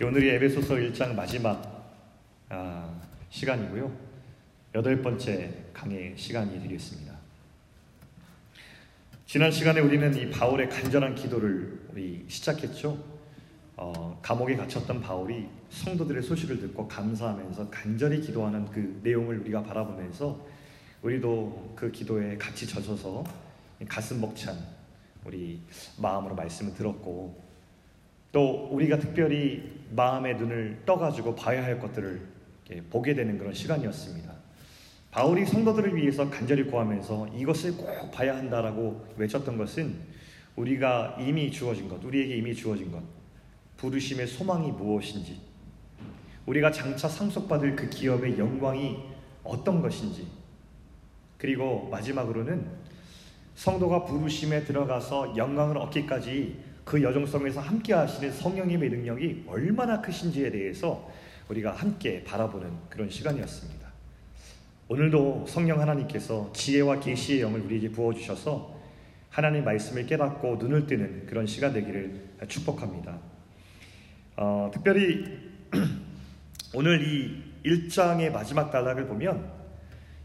오늘이 에베소서 1장 마지막 아, 시간이고요. 여덟 번째 강의 시간이 되겠습니다. 지난 시간에 우리는 이 바울의 간절한 기도를 우리 시작했죠. 어, 감옥에 갇혔던 바울이 성도들의 소식을 듣고 감사하면서 간절히 기도하는 그 내용을 우리가 바라보면서 우리도 그 기도에 같이 젖어서 가슴 벅찬 우리 마음으로 말씀을 들었고 또 우리가 특별히 마음의 눈을 떠가지고 봐야 할 것들을 보게 되는 그런 시간이었습니다. 바울이 성도들을 위해서 간절히 구하면서 이것을 꼭 봐야 한다라고 외쳤던 것은 우리가 이미 주어진 것, 우리에게 이미 주어진 것, 부르심의 소망이 무엇인지, 우리가 장차 상속받을 그 기업의 영광이 어떤 것인지, 그리고 마지막으로는 성도가 부르심에 들어가서 영광을 얻기까지 그 여정 속에서 함께 하시는 성령님의 능력이 얼마나 크신지에 대해서 우리가 함께 바라보는 그런 시간이었습니다. 오늘도 성령 하나님께서 지혜와 계시의 영을 우리에게 부어 주셔서 하나님 말씀을 깨닫고 눈을 뜨는 그런 시간 되기를 축복합니다. 어, 특별히 오늘 이 1장의 마지막 단락을 보면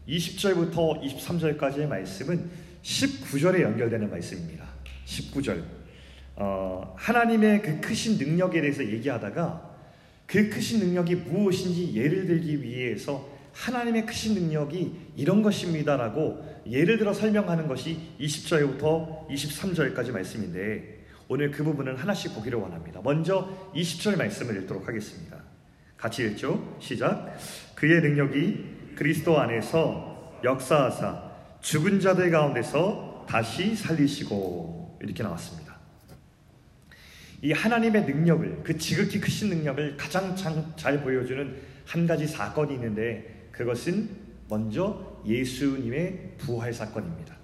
20절부터 23절까지의 말씀은 19절에 연결되는 말씀입니다. 19절. 어, 하나님의 그 크신 능력에 대해서 얘기하다가 그 크신 능력이 무엇인지 예를 들기 위해서 하나님의 크신 능력이 이런 것입니다라고 예를 들어 설명하는 것이 20절부터 23절까지 말씀인데 오늘 그 부분을 하나씩 보기를 원합니다. 먼저 20절 말씀을 읽도록 하겠습니다. 같이 읽죠. 시작. 그의 능력이 그리스도 안에서 역사하사 죽은 자들 가운데서 다시 살리시고 이렇게 나왔습니다. 이 하나님의 능력을 그 지극히 크신 능력을 가장 잘 보여주는 한 가지 사건이 있는데 그것은 먼저 예수님의 부활 사건입니다.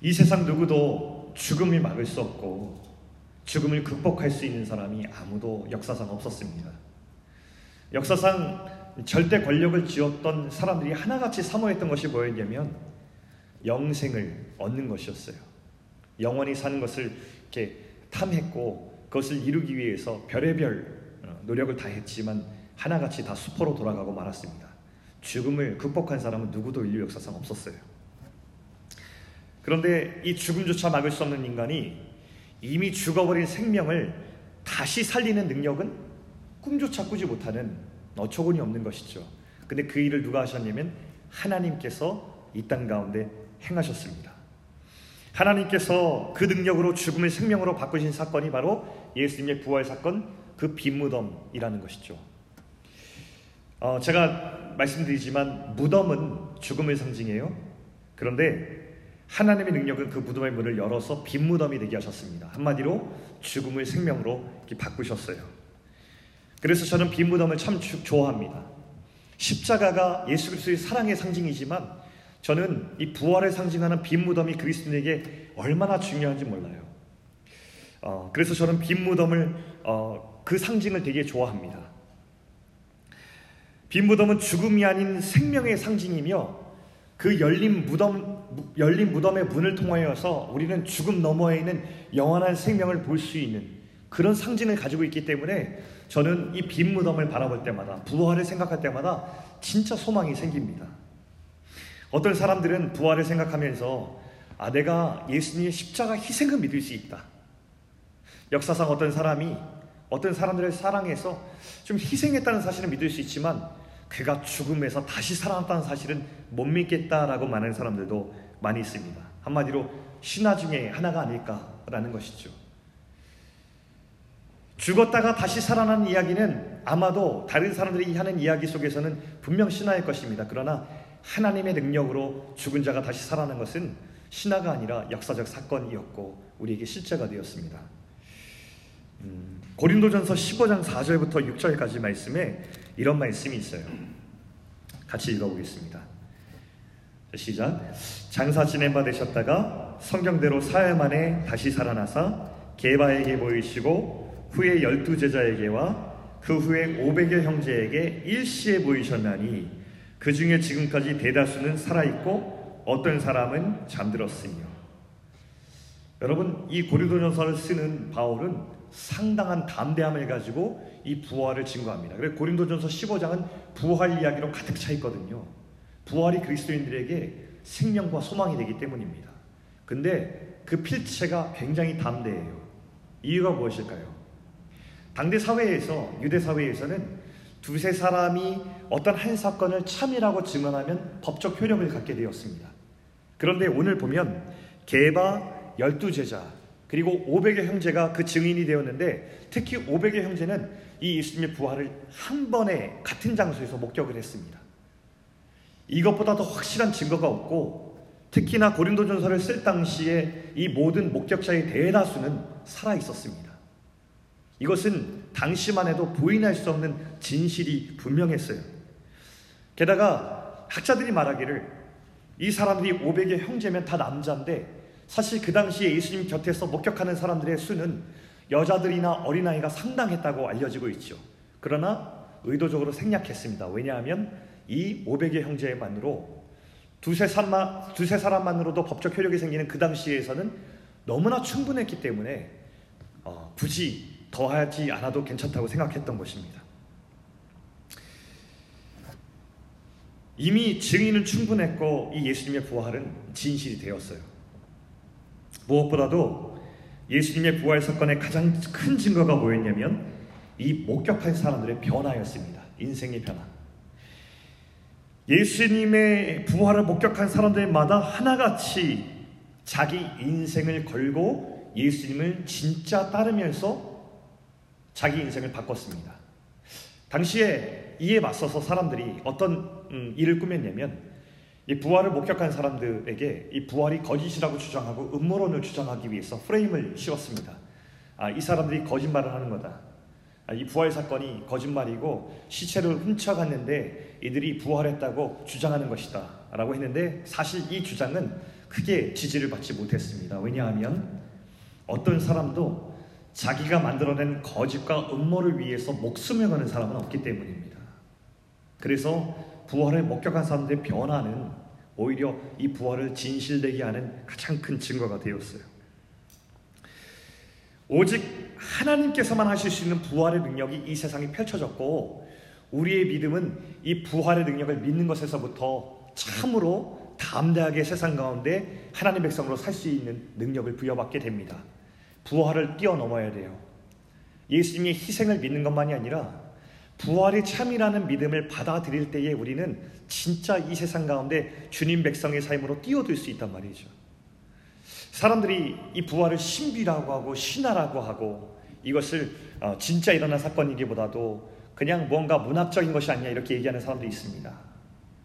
이 세상 누구도 죽음을 막을 수 없고 죽음을 극복할 수 있는 사람이 아무도 역사상 없었습니다. 역사상 절대 권력을 쥐었던 사람들이 하나같이 사모했던 것이 뭐였냐면 영생을 얻는 것이었어요. 영원히 사는 것을 이렇게 탐했고 그것을 이루기 위해서 별의별 어, 노력을 다 했지만 하나같이 다 수포로 돌아가고 말았습니다. 죽음을 극복한 사람은 누구도 인류 역사상 없었어요. 그런데 이 죽음조차 막을 수 없는 인간이 이미 죽어버린 생명을 다시 살리는 능력은 꿈조차 꾸지 못하는 어처구니 없는 것이죠. 근데 그 일을 누가 하셨냐면 하나님께서 이 땅 가운데 행하셨습니다. 하나님께서 그 능력으로 죽음을 생명으로 바꾸신 사건이 바로 예수님의 부활 사건, 그 빈무덤이라는 것이죠. 어, 제가 말씀드리지만 무덤은 죽음을 상징해요. 그런데 하나님의 능력은 그 무덤의 문을 열어서 빈무덤이 되게 하셨습니다. 한마디로 죽음을 생명으로 바꾸셨어요. 그래서 저는 빈무덤을 참 좋아합니다. 십자가가 예수 그리스도의 사랑의 상징이지만 저는 이 부활을 상징하는 빈 무덤이 그리스도인에게 얼마나 중요한지 몰라요. 어, 그래서 저는 빈 무덤을 어, 그 상징을 되게 좋아합니다. 빈 무덤은 죽음이 아닌 생명의 상징이며 그 열린 무덤 열린 무덤의 문을 통하여서 우리는 죽음 너머에 있는 영원한 생명을 볼 수 있는 그런 상징을 가지고 있기 때문에 저는 이 빈 무덤을 바라볼 때마다 부활을 생각할 때마다 진짜 소망이 생깁니다. 어떤 사람들은 부활을 생각하면서 아, 내가 예수님의 십자가 희생을 믿을 수 있다. 역사상 어떤 사람이 어떤 사람들을 사랑해서 좀 희생했다는 사실은 믿을 수 있지만 그가 죽음에서 다시 살아났다는 사실은 못 믿겠다라고 많은 사람들도 많이 있습니다. 한마디로 신화 중에 하나가 아닐까라는 것이죠. 죽었다가 다시 살아난 이야기는 아마도 다른 사람들이 하는 이야기 속에서는 분명 신화일 것입니다. 그러나 하나님의 능력으로 죽은 자가 다시 살아난 것은 신화가 아니라 역사적 사건이었고 우리에게 실제가 되었습니다. 음, 고린도전서 15장 4절부터 6절까지 말씀에 이런 말씀이 있어요. 같이 읽어보겠습니다. 시작. 장사 지낸 바 되셨다가 성경대로 사흘 만에 다시 살아나사 게바에게 보이시고 후에 열두 제자에게와 그 후에 오백여 형제에게 일시에 보이셨나니 그 중에 지금까지 대다수는 살아있고 어떤 사람은 잠들었으며 여러분 이 고리도전서를 쓰는 바울은 상당한 담대함을 가지고 이 부활을 증거합니다. 그래서 고린도전서 15장은 부활 이야기로 가득 차 있거든요. 부활이 그리스도인들에게 생명과 소망이 되기 때문입니다. 근데 그 필체가 굉장히 담대해요. 이유가 무엇일까요? 당대 사회에서 유대 사회에서는 두세 사람이 어떤 한 사건을 참이라고 증언하면 법적 효력을 갖게 되었습니다. 그런데 오늘 보면 개바 열두 제자 그리고 500의 형제가 그 증인이 되었는데 특히 500의 형제는 이 예수님의 부활을 한 번에 같은 장소에서 목격을 했습니다. 이것보다 더 확실한 증거가 없고 특히나 고린도전서를 쓸 당시에 이 모든 목격자의 대다수는 살아 있었습니다. 이것은 당시만 해도 부인할 수 없는 진실이 분명했어요. 게다가 학자들이 말하기를 이 사람들이 500의 형제면 다 남자인데 사실 그 당시에 예수님 곁에서 목격하는 사람들의 수는 여자들이나 어린아이가 상당했다고 알려지고 있죠. 그러나 의도적으로 생략했습니다. 왜냐하면 이 500의 형제만으로 두세, 사람, 두세 사람만으로도 법적 효력이 생기는 그 당시에서는 너무나 충분했기 때문에 어, 굳이 더하지 않아도 괜찮다고 생각했던 것입니다. 이미 증인은 충분했고 이 예수님의 부활은 진실이 되었어요. 무엇보다도 예수님의 부활 사건의 가장 큰 증거가 뭐였냐면 이 목격한 사람들의 변화였습니다. 인생의 변화. 예수님의 부활을 목격한 사람들마다 하나같이 자기 인생을 걸고 예수님을 진짜 따르면서 자기 인생을 바꿨습니다. 당시에 이에 맞서서 사람들이 어떤 음, 일을 꾸몄냐면 이 부활을 목격한 사람들에게 이 부활이 거짓이라고 주장하고 음모론을 주장하기 위해서 프레임을 씌웠습니다. 아, 이 사람들이 거짓말을 하는 거다. 아, 이 부활 사건이 거짓말이고 시체를 훔쳐갔는데 이들이 부활했다고 주장하는 것이다. 라고 했는데 사실 이 주장은 크게 지지를 받지 못했습니다. 왜냐하면 어떤 사람도 자기가 만들어낸 거짓과 음모를 위해서 목숨을 거는 사람은 없기 때문입니다. 그래서 부활을 목격한 사람들의 변화는 오히려 이 부활을 진실되게 하는 가장 큰 증거가 되었어요. 오직 하나님께서만 하실 수 있는 부활의 능력이 이 세상에 펼쳐졌고 우리의 믿음은 이 부활의 능력을 믿는 것에서부터 참으로 담대하게 세상 가운데 하나님 백성으로 살 수 있는 능력을 부여받게 됩니다. 부활을 뛰어넘어야 돼요. 예수님의 희생을 믿는 것만이 아니라 부활의 참이라는 믿음을 받아들일 때에 우리는 진짜 이 세상 가운데 주님 백성의 삶으로 뛰어들 수 있단 말이죠. 사람들이 이 부활을 신비라고 하고 신화라고 하고 이것을 어, 진짜 일어난 사건이기보다도 그냥 뭔가 문학적인 것이 아니냐 이렇게 얘기하는 사람도 있습니다.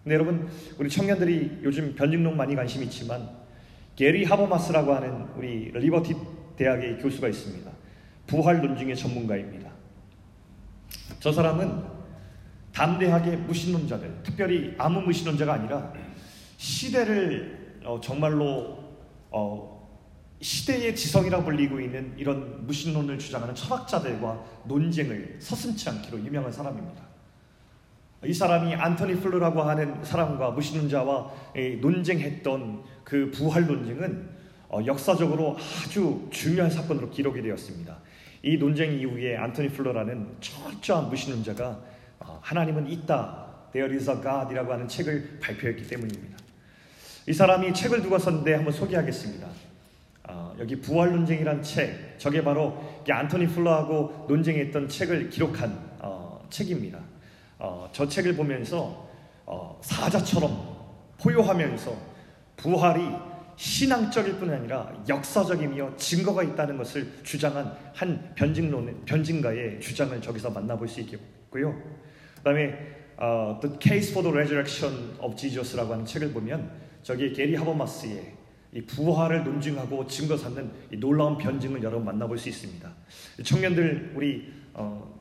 근데 여러분 우리 청년들이 요즘 변증론 많이 관심 있지만 게리 하버마스라고 하는 우리 리버티 대학의 교수가 있습니다. 부활 논증의 전문가입니다. 저 사람은 담대하게 무신론자들, 특별히 아무 무신론자가 아니라 시대를 어, 정말로 어, 시대의 지성이라 불리고 있는 이런 무신론을 주장하는 철학자들과 논쟁을 서슴치 않기로 유명한 사람입니다. 이 사람이 안토니 플루라고 하는 사람과 무신론자와 논쟁했던 그 부활 논쟁은 어, 역사적으로 아주 중요한 사건으로 기록이 되었습니다. 이 논쟁 이후에 안토니 플로라는 철저한 무신론자가 어, 하나님은 있다, There is a God이라고 하는 책을 발표했기 때문입니다. 이 사람이 책을 두고 썼는데 한번 소개하겠습니다. 어, 여기 부활 논쟁이란 책, 저게 바로 안토니 플러하고 논쟁했던 책을 기록한 어, 책입니다. 어, 저 책을 보면서 어, 사자처럼 포효하면서 부활이 신앙적일 뿐 아니라 역사적이며 증거가 있다는 것을 주장한 한 변증론 변증가의 주장을 저기서 만나볼 수 있겠고요. 그 다음에 어, The Case for the Resurrection of Jesus라고 하는 책을 보면 저기 게리 하버마스의 이 부활을 논증하고 증거 삼는 이 놀라운 변증을 여러분 만나볼 수 있습니다. 청년들 우리 어,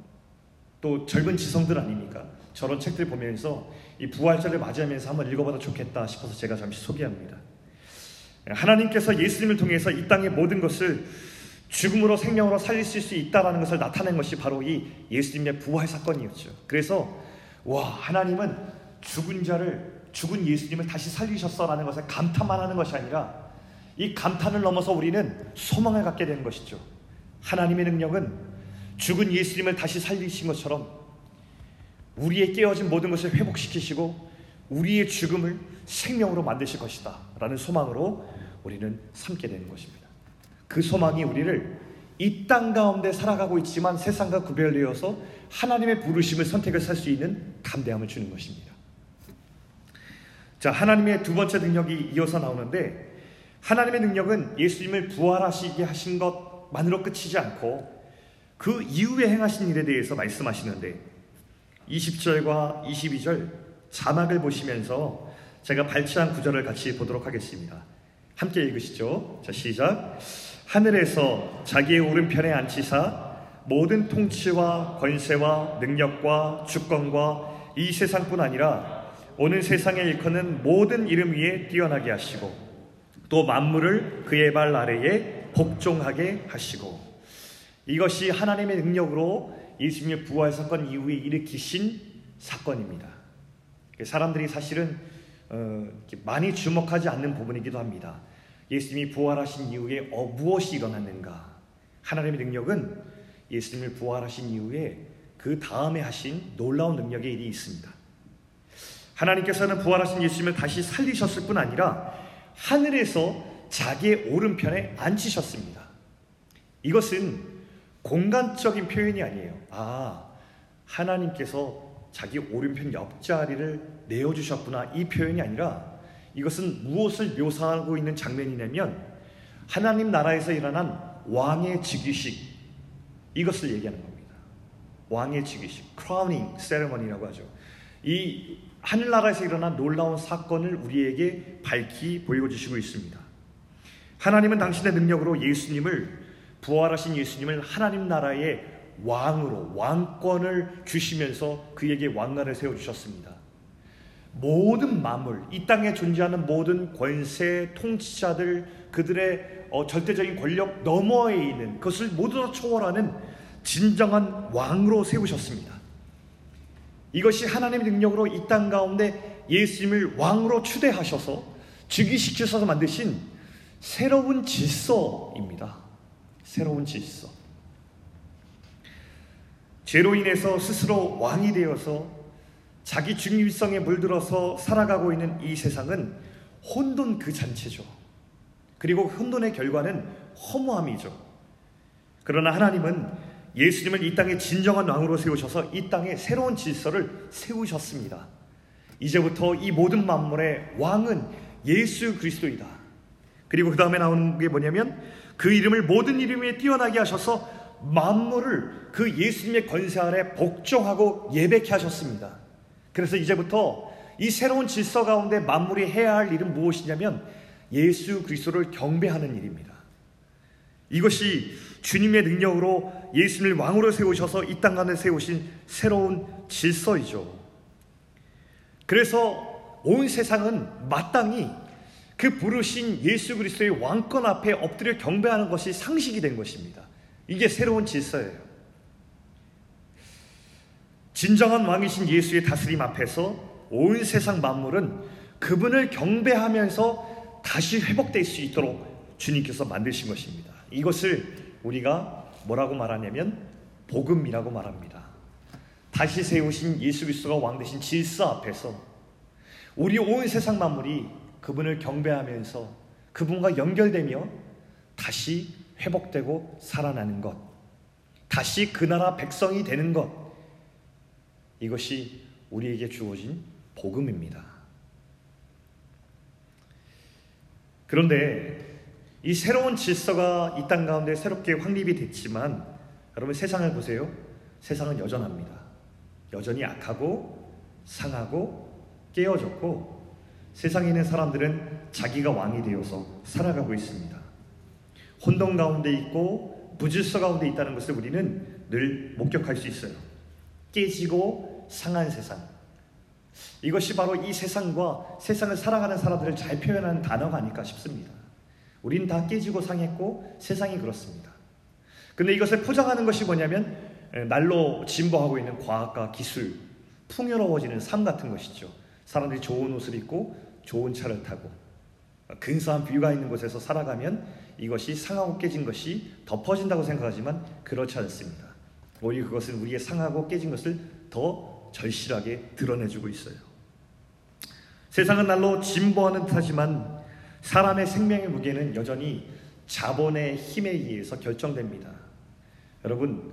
또 젊은 지성들 아닙니까? 저런 책들 보면서 이 부활절을 맞이하면서 한번 읽어봐도 좋겠다 싶어서 제가 잠시 소개합니다. 하나님께서 예수님을 통해서 이 땅의 모든 것을 죽음으로 생명으로 살리실 수 있다라는 것을 나타낸 것이 바로 이 예수님의 부활 사건이었죠. 그래서 와 하나님은 죽은 자를 죽은 예수님을 다시 살리셨어라는 것을 감탄만 하는 것이 아니라 이 감탄을 넘어서 우리는 소망을 갖게 되는 것이죠. 하나님의 능력은 죽은 예수님을 다시 살리신 것처럼 우리의 깨어진 모든 것을 회복시키시고 우리의 죽음을 생명으로 만드실 것이다. 라는 소망으로 우리는 삼게 되는 것입니다. 그 소망이 우리를 이 땅 가운데 살아가고 있지만 세상과 구별되어서 하나님의 부르심을 선택을 살 수 있는 담대함을 주는 것입니다. 자, 하나님의 두 번째 능력이 이어서 나오는데 하나님의 능력은 예수님을 부활하시게 하신 것만으로 끝이지 않고 그 이후에 행하신 일에 대해서 말씀하시는데 20절과 22절 자막을 보시면서 제가 발췌한 구절을 같이 보도록 하겠습니다. 함께 읽으시죠. 자, 시작. 하늘에서 자기의 오른편에 앉히사 모든 통치와 권세와 능력과 주권과 이 세상뿐 아니라 오는 세상에 일컫는 모든 이름 위에 뛰어나게 하시고 또 만물을 그의 발 아래에 복종하게 하시고 이것이 하나님의 능력으로 예수님의 부활 사건 이후에 일으키신 사건입니다. 사람들이 사실은 어, 많이 주목하지 않는 부분이기도 합니다. 예수님이 부활하신 이후에 어, 무엇이 일어났는가? 하나님의 능력은 예수님을 부활하신 이후에 그 다음에 하신 놀라운 능력의 일이 있습니다. 하나님께서는 부활하신 예수님을 다시 살리셨을 뿐 아니라 하늘에서 자기의 오른편에 앉히셨습니다. 이것은 공간적인 표현이 아니에요. 아, 하나님께서 자기 오른편 옆자리를 내어주셨구나. 이 표현이 아니라 이것은 무엇을 묘사하고 있는 장면이냐면 하나님 나라에서 일어난 왕의 즉위식 이것을 얘기하는 겁니다. 왕의 즉위식, 크라우닝 세레머니라고 하죠. 이 하늘나라에서 일어난 놀라운 사건을 우리에게 밝히 보여주시고 있습니다. 하나님은 당신의 능력으로 예수님을 부활하신 예수님을 하나님 나라의 왕으로 왕권을 주시면서 그에게 왕관을 세워 주셨습니다. 모든 만물, 이 땅에 존재하는 모든 권세, 통치자들, 그들의 어, 절대적인 권력 너머에 있는 그것을 모두 다 초월하는 진정한 왕으로 세우셨습니다. 이것이 하나님의 능력으로 이 땅 가운데 예수님을 왕으로 추대하셔서 즉위시키셔서 만드신 새로운 질서입니다. 새로운 질서. 죄로 인해서 스스로 왕이 되어서 자기 중립성에 물들어서 살아가고 있는 이 세상은 혼돈 그 잔치죠. 그리고 혼돈의 결과는 허무함이죠. 그러나 하나님은 예수님을 이 땅에 진정한 왕으로 세우셔서 이 땅에 새로운 질서를 세우셨습니다. 이제부터 이 모든 만물의 왕은 예수 그리스도이다. 그리고 그 다음에 나오는 게 뭐냐면 그 이름을 모든 이름에 뛰어나게 하셔서 만물을 그 예수님의 권세 아래 복종하고 예배케 하셨습니다. 그래서 이제부터 이 새로운 질서 가운데 만물이 해야 할 일은 무엇이냐면 예수 그리스도를 경배하는 일입니다. 이것이 주님의 능력으로 예수님을 왕으로 세우셔서 이 땅 가운데 세우신 새로운 질서이죠. 그래서 온 세상은 마땅히 그 부르신 예수 그리스도의 왕권 앞에 엎드려 경배하는 것이 상식이 된 것입니다. 이게 새로운 질서예요. 진정한 왕이신 예수의 다스림 앞에서 온 세상 만물은 그분을 경배하면서 다시 회복될 수 있도록 주님께서 만드신 것입니다. 이것을 우리가 뭐라고 말하냐면 복음이라고 말합니다. 다시 세우신 예수 그리스도가 왕 되신 질서 앞에서 우리 온 세상 만물이 그분을 경배하면서 그분과 연결되며 다시 회복되고 살아나는 것. 다시 그 나라 백성이 되는 것. 이것이 우리에게 주어진 복음입니다. 그런데 이 새로운 질서가 이 땅 가운데 새롭게 확립이 됐지만 여러분 세상을 보세요. 세상은 여전합니다. 여전히 악하고 상하고 깨어졌고 세상에 있는 사람들은 자기가 왕이 되어서 살아가고 있습니다. 혼돈 가운데 있고 무질서 가운데 있다는 것을 우리는 늘 목격할 수 있어요. 깨지고 상한 세상. 이것이 바로 이 세상과 세상을 살아가는 사람들을 잘 표현하는 단어가 아닐까 싶습니다. 우리는 다 깨지고 상했고 세상이 그렇습니다. 근데 이것을 포장하는 것이 뭐냐면 날로 진보하고 있는 과학과 기술, 풍요로워지는 삶 같은 것이죠. 사람들이 좋은 옷을 입고 좋은 차를 타고 근사한 뷰가 있는 곳에서 살아가면 이것이 상하고 깨진 것이 덮어진다고 생각하지만 그렇지 않습니다. 오히려 그것은 우리의 상하고 깨진 것을 더 절실하게 드러내주고 있어요. 세상은 날로 진보하는 듯하지만 사람의 생명의 무게는 여전히 자본의 힘에 의해서 결정됩니다. 여러분,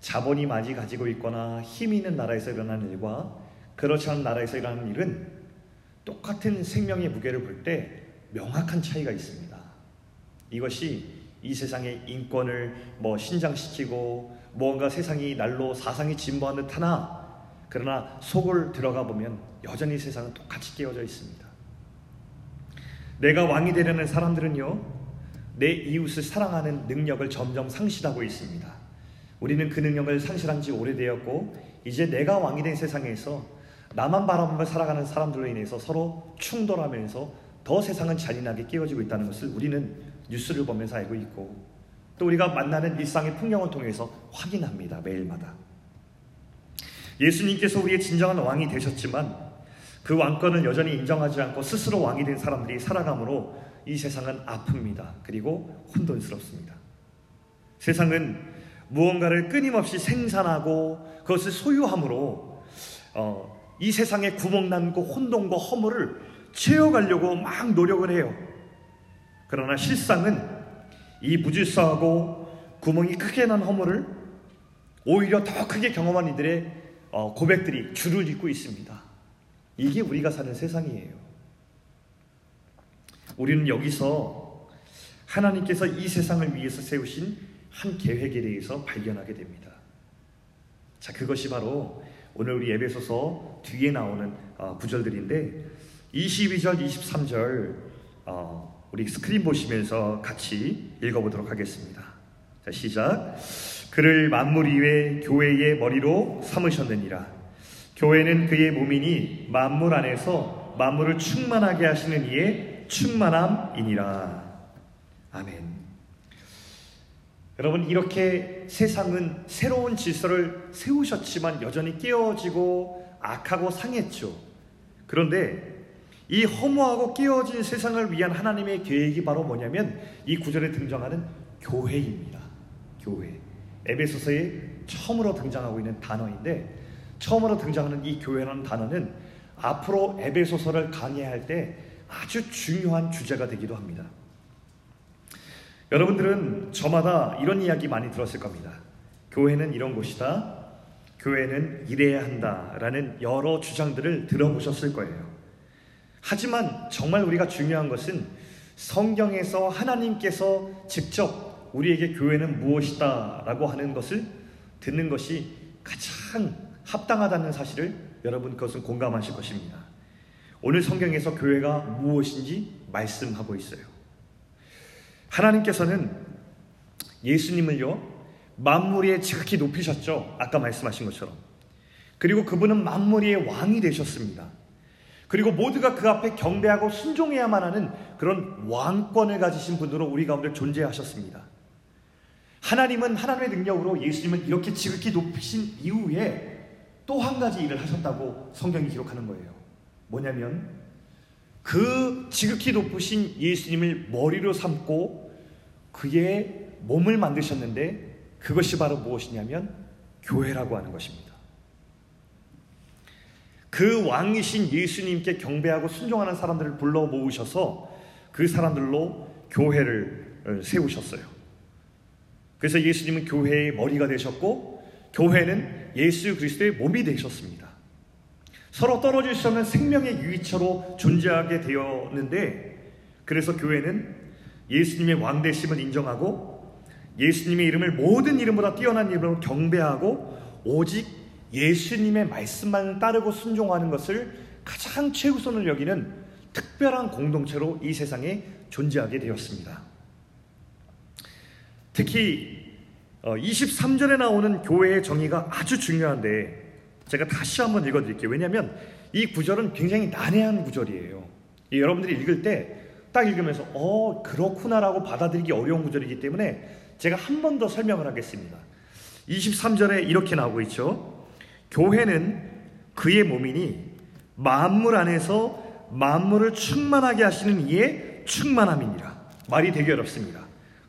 자본이 많이 가지고 있거나 힘이 있는 나라에서 일어나는 일과 그렇지 않은 나라에서 일어나는 일은 똑같은 생명의 무게를 볼 때 명확한 차이가 있습니다. 이것이 이 세상의 인권을 뭐 신장시키고 무언가 세상이 날로 사상이 진보한 듯 하나 그러나 속을 들어가 보면 여전히 세상은 똑같이 깨어져 있습니다. 내가 왕이 되려는 사람들은요, 내 이웃을 사랑하는 능력을 점점 상실하고 있습니다. 우리는 그 능력을 상실한 지 오래되었고, 이제 내가 왕이 된 세상에서 나만 바라보며 살아가는 사람들로 인해서 서로 충돌하면서 더 세상은 잔인하게 깨어지고 있다는 것을 우리는 뉴스를 보면서 알고 있고, 또 우리가 만나는 일상의 풍경을 통해서 확인합니다. 매일마다. 예수님께서 우리의 진정한 왕이 되셨지만 그 왕권을 여전히 인정하지 않고 스스로 왕이 된 사람들이 살아감으로 이 세상은 아픕니다. 그리고 혼돈스럽습니다. 세상은 무언가를 끊임없이 생산하고 그것을 소유함으로 어, 이 세상에 구멍난 그 혼돈과 허물을 채워가려고 막 노력을 해요. 그러나 실상은 이 무질서하고 구멍이 크게 난 허물을 오히려 더 크게 경험한 이들의 어, 고백들이 줄을 잇고 있습니다. 이게 우리가 사는 세상이에요. 우리는 여기서 하나님께서 이 세상을 위해서 세우신 한 계획에 대해서 발견하게 됩니다. 자, 그것이 바로 오늘 우리 예배소서 뒤에 나오는 어, 구절들인데 22절, 23절 어, 우리 스크린 보시면서 같이 읽어보도록 하겠습니다. 자, 시작. 그를 만물 위에 교회의 머리로 삼으셨느니라. 교회는 그의 몸이니 만물 안에서 만물을 충만하게 하시는 이의 충만함이니라. 아멘. 여러분 이렇게 세상은 새로운 질서를 세우셨지만 여전히 깨어지고 악하고 상했죠. 그런데 이 허무하고 깨어진 세상을 위한 하나님의 계획이 바로 뭐냐면 이 구절에 등장하는 교회입니다. 교회. 에베소서에 처음으로 등장하고 있는 단어인데 처음으로 등장하는 이 교회라는 단어는 앞으로 에베소서를 강의할 때 아주 중요한 주제가 되기도 합니다. 여러분들은 저마다 이런 이야기 많이 들었을 겁니다. 교회는 이런 곳이다. 교회는 이래야 한다 라는 여러 주장들을 들어보셨을 거예요. 하지만 정말 우리가 중요한 것은 성경에서 하나님께서 직접 우리에게 교회는 무엇이다 라고 하는 것을 듣는 것이 가장 합당하다는 사실을 여러분 그것은 공감하실 것입니다. 오늘 성경에서 교회가 무엇인지 말씀하고 있어요. 하나님께서는 예수님을요, 만물 위에 지극히 높이셨죠. 아까 말씀하신 것처럼. 그리고 그분은 만물 위의 왕이 되셨습니다. 그리고 모두가 그 앞에 경배하고 순종해야만 하는 그런 왕권을 가지신 분으로 우리 가운데 존재하셨습니다. 하나님은 하나님의 능력으로 예수님을 이렇게 지극히 높이신 이후에 또 한 가지 일을 하셨다고 성경이 기록하는 거예요. 뭐냐면 그 지극히 높으신 예수님을 머리로 삼고 그의 몸을 만드셨는데 그것이 바로 무엇이냐면 교회라고 하는 것입니다. 그 왕이신 예수님께 경배하고 순종하는 사람들을 불러 모으셔서 그 사람들로 교회를 세우셨어요. 그래서 예수님은 교회의 머리가 되셨고 교회는 예수 그리스도의 몸이 되셨습니다. 서로 떨어질 수 없는 생명의 유의처로 존재하게 되었는데 그래서 교회는 예수님의 왕대심을 인정하고 예수님의 이름을 모든 이름보다 뛰어난 이름으로 경배하고 오직 예수님의 말씀만 따르고 순종하는 것을 가장 최우선을 여기는 특별한 공동체로 이 세상에 존재하게 되었습니다. 특히 23절에 어, 나오는 교회의 정의가 아주 중요한데 제가 다시 한번 읽어드릴게요. 왜냐하면 이 구절은 굉장히 난해한 구절이에요. 여러분들이 읽을 때 딱 읽으면서 어 그렇구나라고 받아들이기 어려운 구절이기 때문에 제가 한 번 더 설명을 하겠습니다. 23절에 이렇게 나오고 있죠. 교회는 그의 몸이니 만물 안에서 만물을 충만하게 하시는 이의 충만함이니라. 말이 되게 어렵습니다.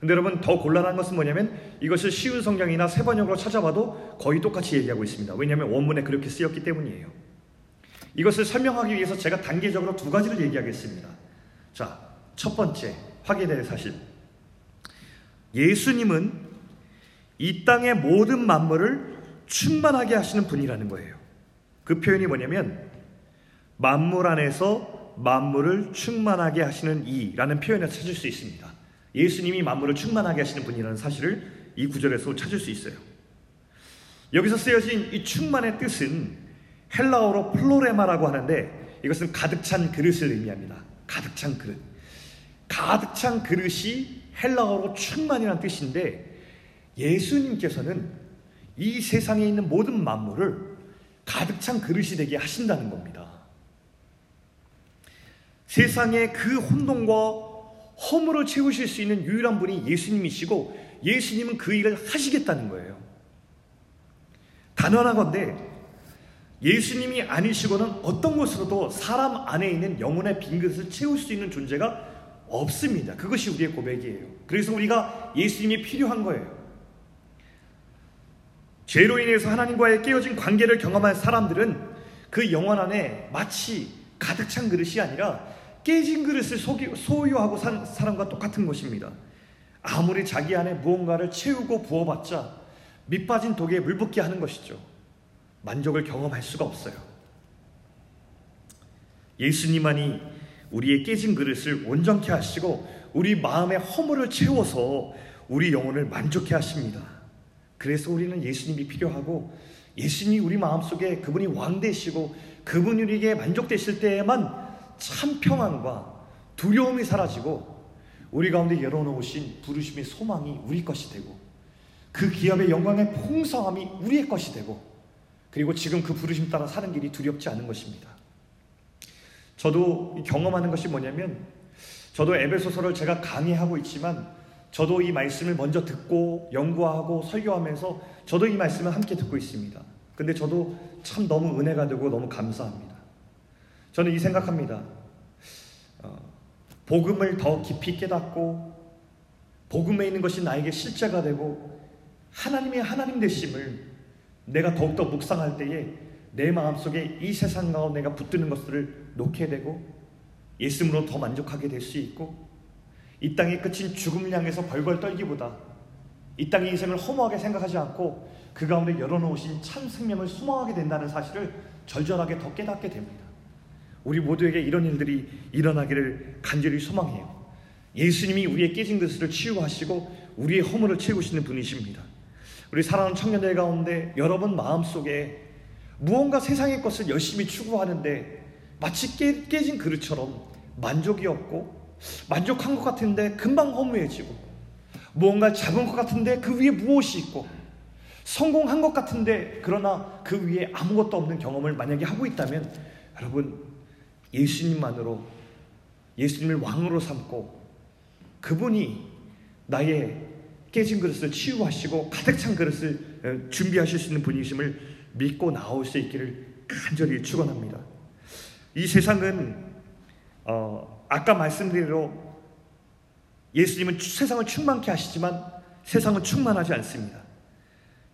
근데 여러분 더 곤란한 것은 뭐냐면 이것을 쉬운 성경이나 세 번역으로 찾아봐도 거의 똑같이 얘기하고 있습니다. 왜냐하면 원문에 그렇게 쓰였기 때문이에요. 이것을 설명하기 위해서 제가 단계적으로 두 가지를 얘기하겠습니다. 자, 첫 번째 확인될 사실. 예수님은 이 땅의 모든 만물을 충만하게 하시는 분이라는 거예요. 그 표현이 뭐냐면 만물 안에서 만물을 충만하게 하시는 이라는 표현을 찾을 수 있습니다. 예수님이 만물을 충만하게 하시는 분이라는 사실을 이 구절에서 찾을 수 있어요. 여기서 쓰여진 이 충만의 뜻은 헬라어로 플로레마라고 하는데 이것은 가득 찬 그릇을 의미합니다. 가득 찬 그릇. 가득 찬 그릇이 헬라어로 충만이라는 뜻인데 예수님께서는 이 세상에 있는 모든 만물을 가득 찬 그릇이 되게 하신다는 겁니다. 세상의 그 혼돈과 허물을 채우실 수 있는 유일한 분이 예수님이시고 예수님은 그 일을 하시겠다는 거예요. 단언하건대 예수님이 아니시고는 어떤 것으로도 사람 안에 있는 영혼의 빈 그릇을 채울 수 있는 존재가 없습니다. 그것이 우리의 고백이에요. 그래서 우리가 예수님이 필요한 거예요. 죄로 인해서 하나님과의 깨어진 관계를 경험한 사람들은 그 영혼 안에 마치 가득 찬 그릇이 아니라 깨진 그릇을 소유하고 산 사람과 똑같은 것입니다. 아무리 자기 안에 무언가를 채우고 부어봤자 밑 빠진 독에 물 붓게 하는 것이죠. 만족을 경험할 수가 없어요. 예수님만이 우리의 깨진 그릇을 온전케 하시고 우리 마음의 허물을 채워서 우리 영혼을 만족케 하십니다. 그래서 우리는 예수님이 필요하고 예수님이 우리 마음속에 그분이 왕 되시고 그분이 우리에게 만족되실 때에만 참 평안과 두려움이 사라지고 우리 가운데 열어놓으신 부르심의 소망이 우리 것이 되고 그 기업의 영광의 풍성함이 우리의 것이 되고 그리고 지금 그 부르심 따라 사는 길이 두렵지 않은 것입니다. 저도 경험하는 것이 뭐냐면 저도 에베소서를 제가 강의하고 있지만 저도 이 말씀을 먼저 듣고 연구하고 설교하면서 저도 이 말씀을 함께 듣고 있습니다. 근데 저도 참 너무 은혜가 되고 너무 감사합니다. 저는 이 생각합니다. 어, 복음을 더 깊이 깨닫고 복음에 있는 것이 나에게 실제가 되고 하나님의 하나님 되심을 내가 더욱더 묵상할 때에 내 마음속에 이 세상 가운데 내가 붙드는 것들을 놓게 되고 예수님으로 더 만족하게 될 수 있고 이 땅의 끝인 죽음을 향해서 벌벌 떨기보다 이 땅의 인생을 허무하게 생각하지 않고 그 가운데 열어놓으신 참 생명을 소망하게 된다는 사실을 절절하게 더 깨닫게 됩니다. 우리 모두에게 이런 일들이 일어나기를 간절히 소망해요. 예수님이 우리의 깨진 것을 치유하시고 우리의 허물을 채우시는 분이십니다. 우리 사랑하는 청년들 가운데 여러분 마음속에 무언가 세상의 것을 열심히 추구하는데 마치 깨, 깨진 그릇처럼 만족이 없고 만족한 것 같은데 금방 허무해지고 무언가 잡은 것 같은데 그 위에 무엇이 있고 성공한 것 같은데 그러나 그 위에 아무것도 없는 경험을 만약에 하고 있다면 여러분 예수님만으로 예수님을 왕으로 삼고 그분이 나의 깨진 그릇을 치유하시고 가득 찬 그릇을 어, 준비하실 수 있는 분이심을 믿고 나올 수 있기를 간절히 축원합니다. 이 세상은 어, 아까 말씀드린 대로 예수님은 세상을 충만케 하시지만 세상은 충만하지 않습니다.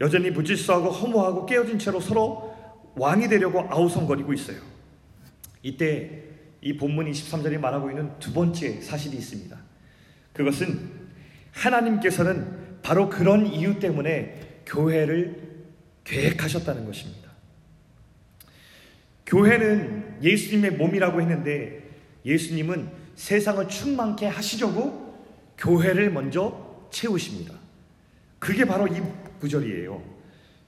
여전히 무질서하고 허무하고 깨어진 채로 서로 왕이 되려고 아우성거리고 있어요. 이때 이 본문 23절이 말하고 있는 두 번째 사실이 있습니다. 그것은 하나님께서는 바로 그런 이유 때문에 교회를 계획하셨다는 것입니다. 교회는 예수님의 몸이라고 했는데 예수님은 세상을 충만케 하시려고 교회를 먼저 채우십니다. 그게 바로 이 구절이에요.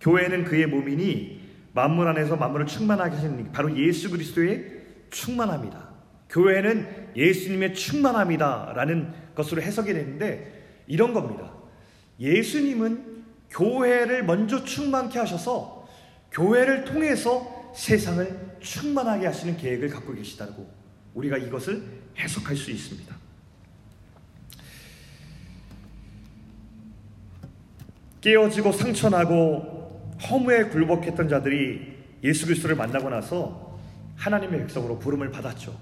교회는 그의 몸이니 만물 안에서 만물을 충만하게 하시는 바로 예수 그리스도의 충만합니다. 교회는 예수님의 충만함이다라는 것으로 해석이 되는데 이런 겁니다. 예수님은 교회를 먼저 충만케 하셔서 교회를 통해서 세상을 충만하게 하시는 계획을 갖고 계시다고 우리가 이것을 해석할 수 있습니다. 깨어지고 상처나고 허무에 굴복했던 자들이 예수 그리스도를 만나고 나서 하나님의 백성으로 부름을 받았죠.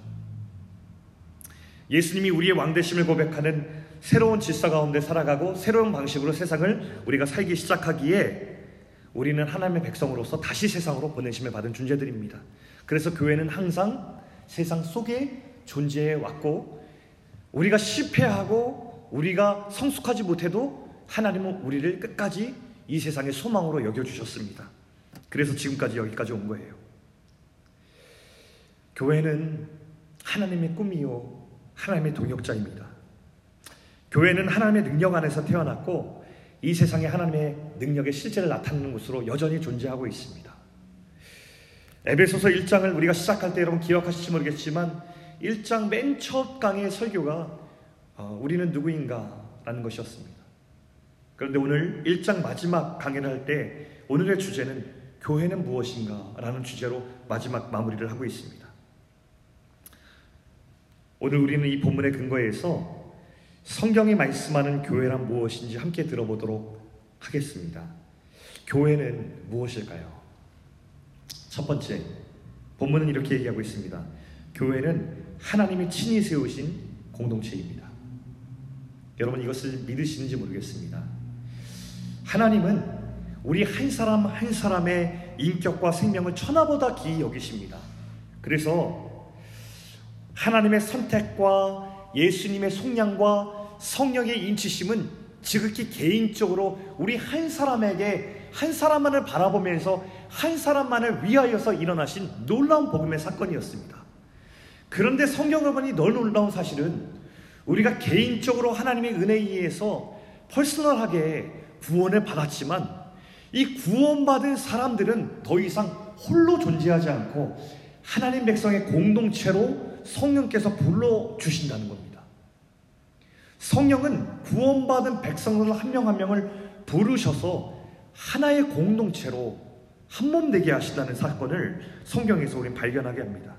예수님이 우리의 왕대심을 고백하는 새로운 질서 가운데 살아가고 새로운 방식으로 세상을 우리가 살기 시작하기에 우리는 하나님의 백성으로서 다시 세상으로 보내심을 받은 존재들입니다. 그래서 교회는 항상 세상 속에 존재해 왔고 우리가 실패하고 우리가 성숙하지 못해도 하나님은 우리를 끝까지 이 세상의 소망으로 여겨주셨습니다. 그래서 지금까지 여기까지 온 거예요. 교회는 하나님의 꿈이요. 하나님의 동역자입니다. 교회는 하나님의 능력 안에서 태어났고 이 세상에 하나님의 능력의 실제를 나타내는 곳으로 여전히 존재하고 있습니다. 에베소서 1장을 우리가 시작할 때 여러분 기억하실지 모르겠지만 1장 맨 첫 강의 설교가 어, 우리는 누구인가 라는 것이었습니다. 그런데 오늘 1장 마지막 강의를 할 때 오늘의 주제는 교회는 무엇인가 라는 주제로 마지막 마무리를 하고 있습니다. 오늘 우리는 이 본문의 근거에서 성경이 말씀하는 교회란 무엇인지 함께 들어보도록 하겠습니다. 교회는 무엇일까요? 첫 번째, 본문은 이렇게 얘기하고 있습니다. 교회는 하나님이 친히 세우신 공동체입니다. 여러분 이것을 믿으시는지 모르겠습니다. 하나님은 우리 한 사람 한 사람의 인격과 생명을 천하보다 기히 여기십니다. 그래서 하나님의 선택과 예수님의 속량과 성령의 인치심은 지극히 개인적으로 우리 한 사람에게 한 사람만을 바라보면서 한 사람만을 위하여서 일어나신 놀라운 복음의 사건이었습니다. 그런데 성경을 보니 더 놀라운 사실은 우리가 개인적으로 하나님의 은혜에 의해서 퍼스널하게 구원을 받았지만 이 구원받은 사람들은 더 이상 홀로 존재하지 않고 하나님 백성의 공동체로 성령께서 불러주신다는 겁니다. 성령은 구원받은 백성들 한 명 한 명을 부르셔서 하나의 공동체로 한 몸 되게 하신다는 사건을 성경에서 우리 발견하게 합니다.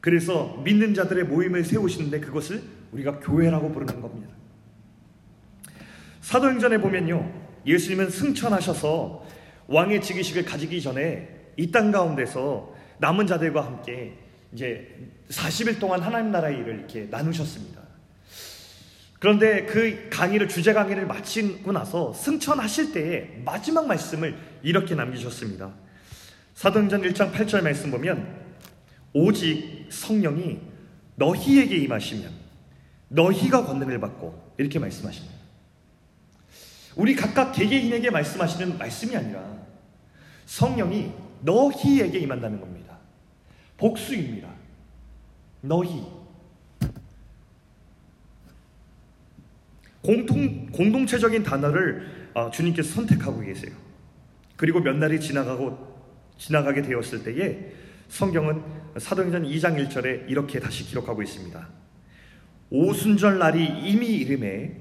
그래서 믿는 자들의 모임을 세우시는데 그것을 우리가 교회라고 부르는 겁니다. 사도행전에 보면요. 예수님은 승천하셔서 왕의 즉위식을 가지기 전에 이 땅 가운데서 남은 자들과 함께 이제 40일 동안 하나님 나라의 일을 이렇게 나누셨습니다. 그런데 그 강의를 주제 강의를 마치고 나서 승천하실 때에 마지막 말씀을 이렇게 남기셨습니다. 사도행전 1장 8절 말씀 보면 오직 성령이 너희에게 임하시면 너희가 권능을 받고 이렇게 말씀하십니다. 우리 각각 개개인에게 말씀하시는 말씀이 아니라 성령이 너희에게 임한다는 겁니다. 복수입니다. 너희. 공통, 공동체적인 단어를 어, 주님께서 선택하고 계세요. 그리고 몇 날이 지나가고, 지나가게 되었을 때에 성경은 사도행전 2장 1절에 이렇게 다시 기록하고 있습니다. 오순절 날이 이미 이름에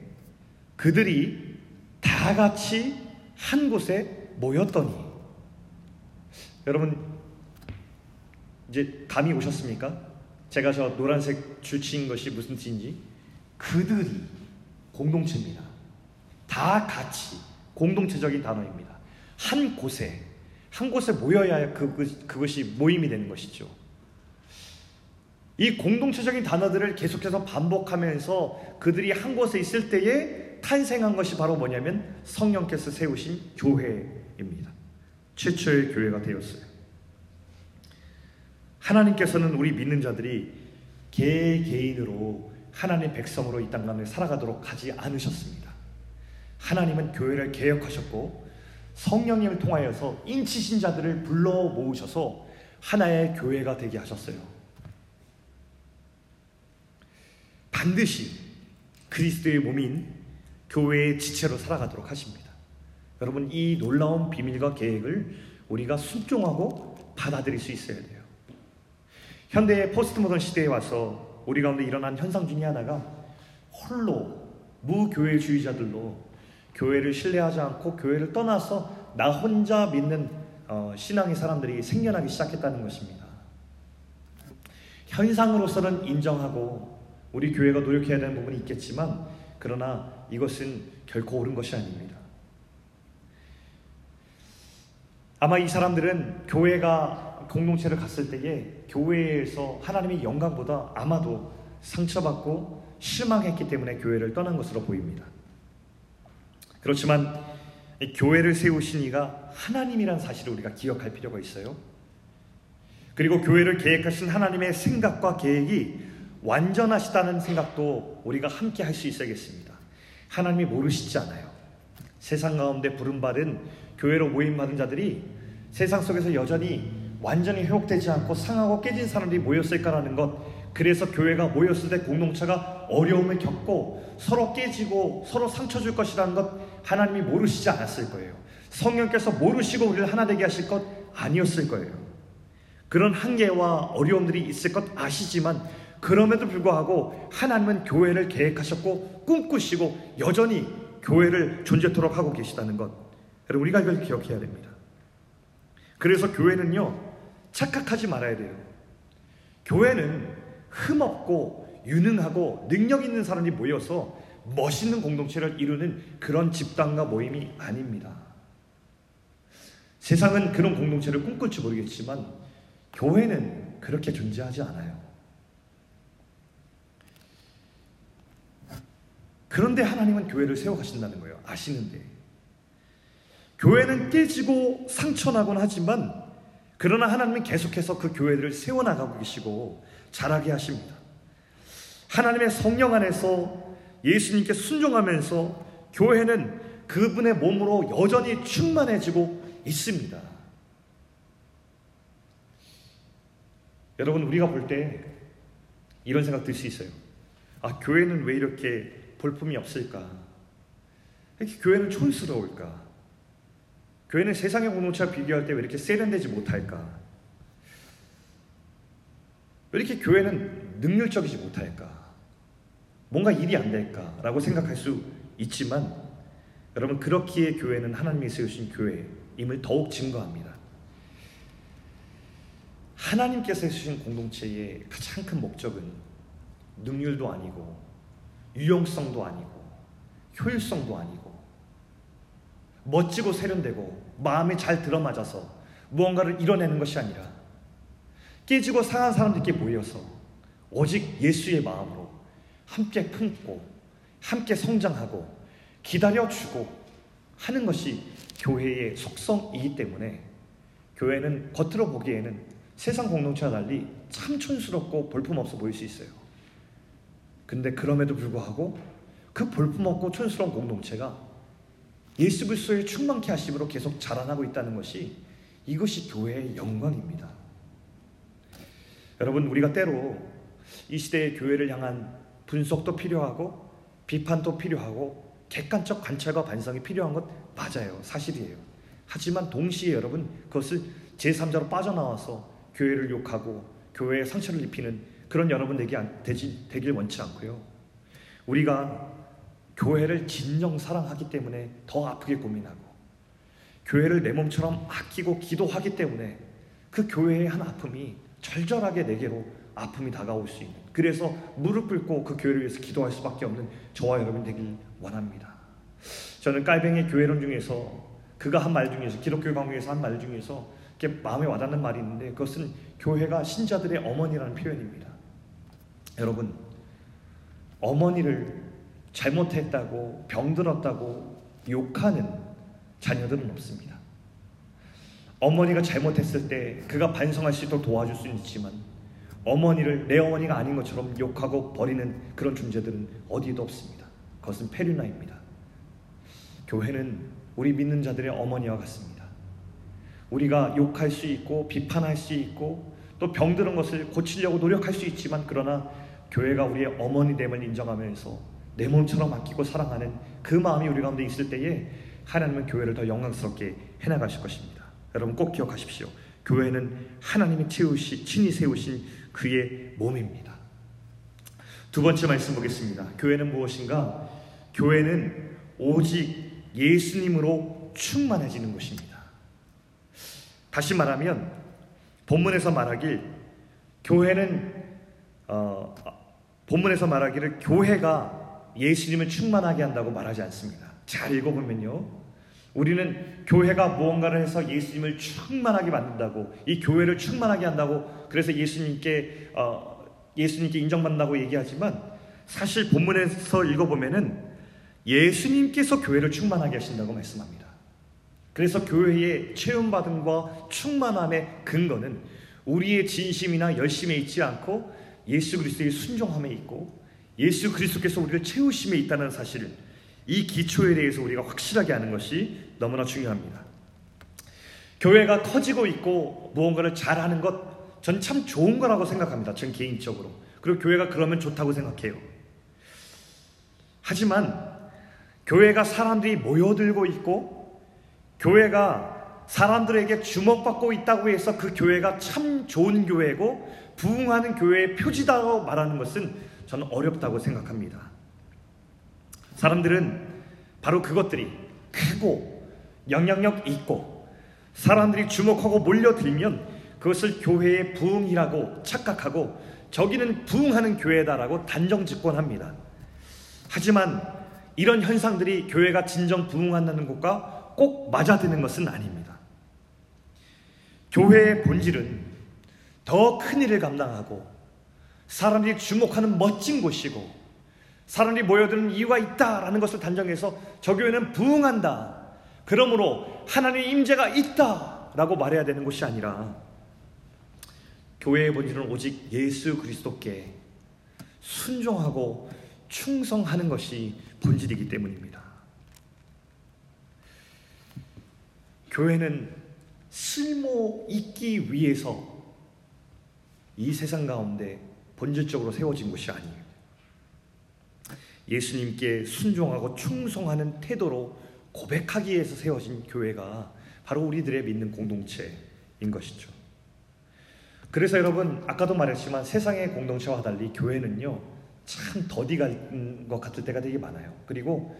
그들이 다 같이 한 곳에 모였더니 여러분 이제 감이 오셨습니까? 제가 저 노란색 줄치인 것이 무슨 뜻인지 그들이 공동체입니다. 다 같이 공동체적인 단어입니다. 한 곳에 한 곳에 모여야 그, 그, 그것이 모임이 되는 것이죠. 이 공동체적인 단어들을 계속해서 반복하면서 그들이 한 곳에 있을 때에 탄생한 것이 바로 뭐냐면 성령께서 세우신 교회입니다. 최초의 교회가 되었어요. 하나님께서는 우리 믿는 자들이 개개인으로 하나님 백성으로 이 땅 가운데 살아가도록 하지 않으셨습니다. 하나님은 교회를 개혁하셨고 성령님을 통하여서 인치신 자들을 불러 모으셔서 하나의 교회가 되게 하셨어요. 반드시 그리스도의 몸인 교회의 지체로 살아가도록 하십니다. 여러분 이 놀라운 비밀과 계획을 우리가 순종하고 받아들일 수 있어야 돼요. 현대의 포스트 모던 시대에 와서 우리 가운데 일어난 현상 중에 하나가 홀로 무교회주의자들로 교회를 신뢰하지 않고 교회를 떠나서 나 혼자 믿는 어, 신앙의 사람들이 생겨나기 시작했다는 것입니다. 현상으로서는 인정하고 우리 교회가 노력해야 되는 부분이 있겠지만 그러나 이것은 결코 옳은 것이 아닙니다. 아마 이 사람들은 교회가 공동체를 갔을 때에 교회에서 하나님의 영광보다 아마도 상처받고 실망했기 때문에 교회를 떠난 것으로 보입니다. 그렇지만 교회를 세우신 이가 하나님이란 사실을 우리가 기억할 필요가 있어요. 그리고 교회를 계획하신 하나님의 생각과 계획이 완전하시다는 생각도 우리가 함께 할 수 있어야겠습니다. 하나님이 모르시지 않아요. 세상 가운데 부름받은 교회로 모임받은 자들이 세상 속에서 여전히 완전히 회복되지 않고 상하고 깨진 사람들이 모였을까라는 것 그래서 교회가 모였을 때 공동체가 어려움을 겪고 서로 깨지고 서로 상처 줄 것이라는 것 하나님이 모르시지 않았을 거예요. 성령께서 모르시고 우리를 하나 되게 하실 것 아니었을 거예요. 그런 한계와 어려움들이 있을 것 아시지만 그럼에도 불구하고 하나님은 교회를 계획하셨고 꿈꾸시고 여전히 교회를 존재토록 하고 계시다는 것. 우리가 이걸 기억해야 됩니다. 그래서 교회는요 착각하지 말아야 돼요. 교회는 흠없고 유능하고 능력 있는 사람이 모여서 멋있는 공동체를 이루는 그런 집단과 모임이 아닙니다. 세상은 그런 공동체를 꿈꿀지 모르겠지만 교회는 그렇게 존재하지 않아요. 그런데 하나님은 교회를 세워가신다는 거예요. 아시는데. 교회는 깨지고 상처나곤 하지만 그러나 하나님은 계속해서 그 교회들을 세워나가고 계시고 자라게 하십니다. 하나님의 성령 안에서 예수님께 순종하면서 교회는 그분의 몸으로 여전히 충만해지고 있습니다. 여러분, 우리가 볼 때 이런 생각 들 수 있어요. 아, 교회는 왜 이렇게 볼품이 없을까? 이렇게 교회는 촌스러울까? 교회는 세상의 공동체와 비교할 때 왜 이렇게 세련되지 못할까? 왜 이렇게 교회는 능률적이지 못할까? 뭔가 일이 안 될까 라고 생각할 수 있지만 여러분 그렇기에 교회는 하나님이 세우신 교회임을 더욱 증거합니다. 하나님께서 세우신 공동체의 가장 큰 목적은 능률도 아니고 유용성도 아니고 효율성도 아니고 멋지고 세련되고 마음에 잘 들어맞아서 무언가를 이뤄내는 것이 아니라 깨지고 상한 사람들께 모여서 오직 예수의 마음으로 함께 품고 함께 성장하고 기다려주고 하는 것이 교회의 속성이기 때문에 교회는 겉으로 보기에는 세상 공동체와 달리 참 촌스럽고 볼품없어 보일 수 있어요. 근데 그럼에도 불구하고 그 볼품없고 촌스러운 공동체가 예수 그리스도의 충만케 하심으로 계속 자라나고 있다는 것이 이것이 교회의 영광입니다. 여러분 우리가 때로 이 시대의 교회를 향한 분석도 필요하고 비판도 필요하고 객관적 관찰과 반성이 필요한 것 맞아요. 사실이에요. 하지만 동시에 여러분 그것을 제3자로 빠져나와서 교회를 욕하고 교회에 상처를 입히는 그런 여러분 되기, 되길 원치 않고요. 우리가 교회를 진정 사랑하기 때문에 더 아프게 고민하고 교회를 내 몸처럼 아끼고 기도하기 때문에 그 교회의 한 아픔이 절절하게 내게로 아픔이 다가올 수 있는 그래서 무릎 꿇고 그 교회를 위해서 기도할 수밖에 없는 저와 여러분 되길 원합니다. 저는 깔뱅이 교회론 중에서 그가 한 말 중에서 기독교 강의에서 한 말 중에서 이렇게 마음에 와닿는 말이 있는데 그것은 교회가 신자들의 어머니라는 표현입니다. 여러분 어머니를 잘못했다고 병들었다고 욕하는 자녀들은 없습니다. 어머니가 잘못했을 때 그가 반성할 수 있도록 도와줄 수는 있지만 어머니를 내 어머니가 아닌 것처럼 욕하고 버리는 그런 존재들은 어디에도 없습니다. 그것은 페류나입니다. 교회는 우리 믿는 자들의 어머니와 같습니다. 우리가 욕할 수 있고 비판할 수 있고 또 병드는 것을 고치려고 노력할 수 있지만 그러나 교회가 우리의 어머니 됨을 인정하면서 내 몸처럼 아끼고 사랑하는 그 마음이 우리 가운데 있을 때에 하나님은 교회를 더 영광스럽게 해나가실 것입니다. 여러분 꼭 기억하십시오. 교회는 하나님이 채우시, 친히 세우신 그의 몸입니다. 두 번째 말씀 보겠습니다. 교회는 무엇인가? 교회는 오직 예수님으로 충만해지는 것입니다. 다시 말하면 본문에서 말하길 교회는 어, 본문에서 말하기를 교회가 예수님을 충만하게 한다고 말하지 않습니다. 잘 읽어보면요. 우리는 교회가 무언가를 해서 예수님을 충만하게 만든다고 이 교회를 충만하게 한다고 그래서 예수님께 어, 예수님께 인정받는다고 얘기하지만 사실 본문에서 읽어보면은 예수님께서 교회를 충만하게 하신다고 말씀합니다. 그래서 교회의 체험받음과 충만함의 근거는 우리의 진심이나 열심에 있지 않고 예수 그리스도의 순종함에 있고 예수 그리스도께서 우리를 채우심에 있다는 사실, 이 기초에 대해서 우리가 확실하게 아는 것이 너무나 중요합니다. 교회가 커지고 있고 무언가를 잘하는 것, 전 참 좋은 거라고 생각합니다. 전 개인적으로. 그리고 교회가 그러면 좋다고 생각해요. 하지만 교회가 사람들이 모여들고 있고 교회가 사람들에게 주목받고 있다고 해서 그 교회가 참 좋은 교회고 부흥하는 교회의 표지다고 말하는 것은 저는 어렵다고 생각합니다. 사람들은 바로 그것들이 크고 영향력 있고 사람들이 주목하고 몰려들면 그것을 교회의 부흥이라고 착각하고 저기는 부흥하는 교회다라고 단정 집권합니다. 하지만 이런 현상들이 교회가 진정 부흥한다는 것과 꼭 맞아드는 것은 아닙니다. 교회의 본질은 더 큰 일을 감당하고 사람들이 주목하는 멋진 곳이고 사람들이 모여드는 이유가 있다라는 것을 단정해서 저 교회는 부흥한다. 그러므로 하나님의 임재가 있다라고 말해야 되는 것이 아니라 교회의 본질은 오직 예수 그리스도께 순종하고 충성하는 것이 본질이기 때문입니다. 교회는 쓸모 있기 위해서 이 세상 가운데 본질적으로 세워진 것이 아니에요. 예수님께 순종하고 충성하는 태도로 고백하기 위해서 세워진 교회가 바로 우리들의 믿는 공동체인 것이죠. 그래서 여러분 아까도 말했지만 세상의 공동체와 달리 교회는요 참 더디 갈것 같을 때가 되게 많아요. 그리고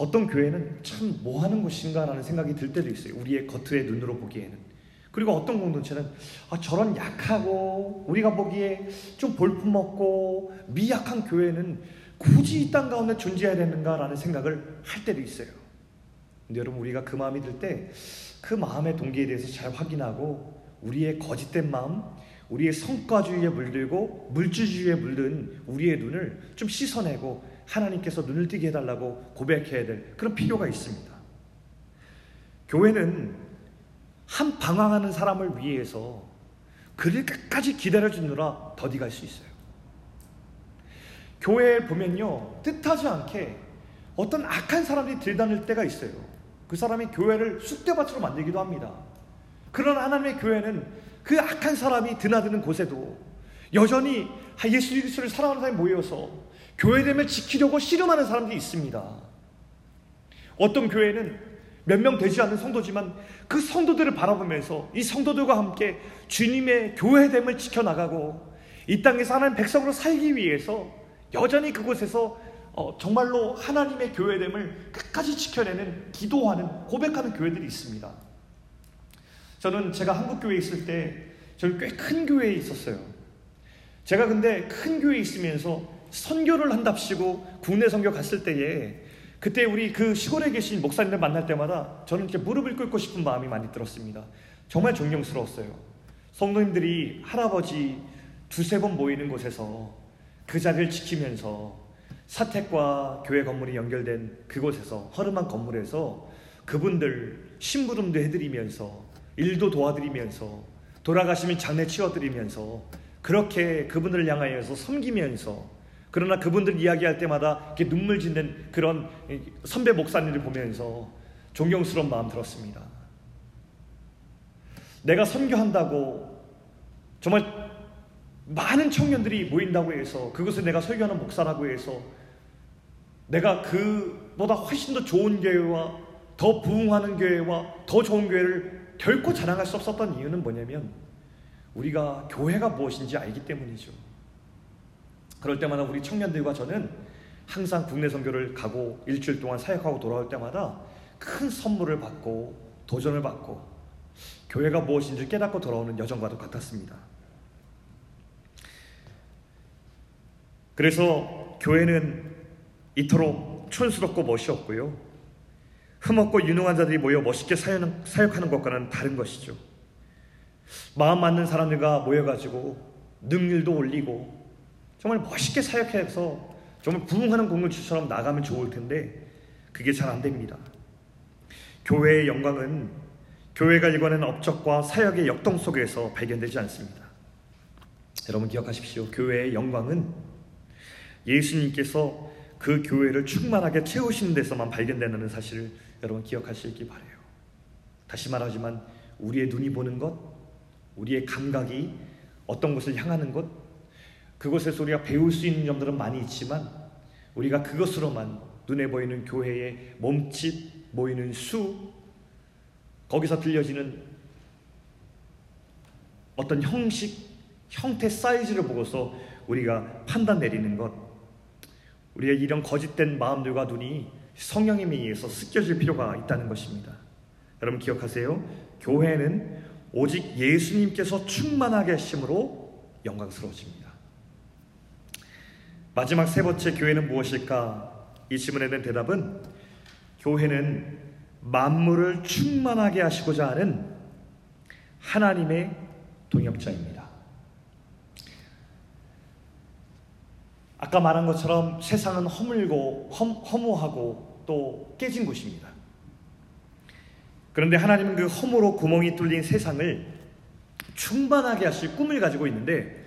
어떤 교회는 참 뭐 하는 곳인가라는 생각이 들 때도 있어요. 우리의 겉의 눈으로 보기에는. 그리고 어떤 공동체는 아, 저런 약하고 우리가 보기에 좀 볼품없고 미약한 교회는 굳이 이 땅 가운데 존재해야 되는가라는 생각을 할 때도 있어요. 근데 여러분 우리가 그 마음이 들 때 그 마음의 동기에 대해서 잘 확인하고 우리의 거짓된 마음, 우리의 성과주의에 물들고 물질주의에 물든 우리의 눈을 좀 씻어내고 하나님께서 눈을 뜨게 해달라고 고백해야 될 그런 필요가 있습니다. 교회는 한 방황하는 사람을 위해서 그를 끝까지 기다려주느라 더디 갈 수 있어요. 교회에 보면요, 뜻하지 않게 어떤 악한 사람이 들다닐 때가 있어요. 그 사람이 교회를 쑥대밭으로 만들기도 합니다. 그런 하나님의 교회는 그 악한 사람이 드나드는 곳에도 여전히 예수 그리스도를 사랑하는 사람이 모여서 교회됨을 지키려고 씨름하는 사람들이 있습니다. 어떤 교회는 몇 명 되지 않는 성도지만 그 성도들을 바라보면서 이 성도들과 함께 주님의 교회됨을 지켜나가고 이 땅에서 하나님 백성으로 살기 위해서 여전히 그곳에서 어, 정말로 하나님의 교회됨을 끝까지 지켜내는 기도하는 고백하는 교회들이 있습니다. 저는 제가 한국 교회에 있을 때 저는 꽤 큰 교회에 있었어요. 제가 근데 큰 교회에 있으면서 선교를 한답시고 국내 선교 갔을 때에 그때 우리 그 시골에 계신 목사님들 만날 때마다 저는 이렇게 무릎을 꿇고 싶은 마음이 많이 들었습니다. 정말 존경스러웠어요. 성도님들이 할아버지 두세 번 모이는 곳에서 그 자리를 지키면서 사택과 교회 건물이 연결된 그곳에서 허름한 건물에서 그분들 심부름도 해드리면서 일도 도와드리면서 돌아가시면 장례 치워드리면서 그렇게 그분들을 향하여서 섬기면서 그러나 그분들 이야기할 때마다 이렇게 눈물 짓는 그런 선배 목사님을 보면서 존경스러운 마음 들었습니다. 내가 선교한다고 정말 많은 청년들이 모인다고 해서 그것을 내가 설교하는 목사라고 해서 내가 그보다 훨씬 더 좋은 교회와 더 부흥하는 교회와 더 좋은 교회를 결코 자랑할 수 없었던 이유는 뭐냐면 우리가 교회가 무엇인지 알기 때문이죠. 그럴 때마다 우리 청년들과 저는 항상 국내 선교를 가고 일주일 동안 사역하고 돌아올 때마다 큰 선물을 받고 도전을 받고 교회가 무엇인지 깨닫고 돌아오는 여정과도 같았습니다. 그래서 교회는 이토록 촌스럽고 멋이 없고요. 흠없고 유능한 자들이 모여 멋있게 사역하는 것과는 다른 것이죠. 마음 맞는 사람들과 모여가지고 능률도 올리고 정말 멋있게 사역해서 정말 부흥하는 공동체처럼 나가면 좋을 텐데 그게 잘 안 됩니다. 교회의 영광은 교회가 일관하는 업적과 사역의 역동 속에서 발견되지 않습니다. 여러분 기억하십시오. 교회의 영광은 예수님께서 그 교회를 충만하게 채우시는 데서만 발견된다는 사실을 여러분 기억하시기 바래요. 다시 말하지만 우리의 눈이 보는 것, 우리의 감각이 어떤 곳을 향하는 것, 그곳에서 우리가 배울 수 있는 점들은 많이 있지만 우리가 그것으로만 눈에 보이는 교회의 몸집, 모이는 수, 거기서 들려지는 어떤 형식, 형태 사이즈를 보고서 우리가 판단 내리는 것, 우리의 이런 거짓된 마음들과 눈이 성령님에 의해서 습겨질 필요가 있다는 것입니다. 여러분 기억하세요. 교회는 오직 예수님께서 충만하게 하심으로 영광스러워집니다. 마지막 세 번째 교회는 무엇일까? 이 질문에 대한 대답은 교회는 만물을 충만하게 하시고자 하는 하나님의 동역자입니다. 아까 말한 것처럼 세상은 허물고 허, 무하고 또 깨진 곳입니다. 그런데 하나님은 그 허무로 구멍이 뚫린 세상을 충만하게 하실 꿈을 가지고 있는데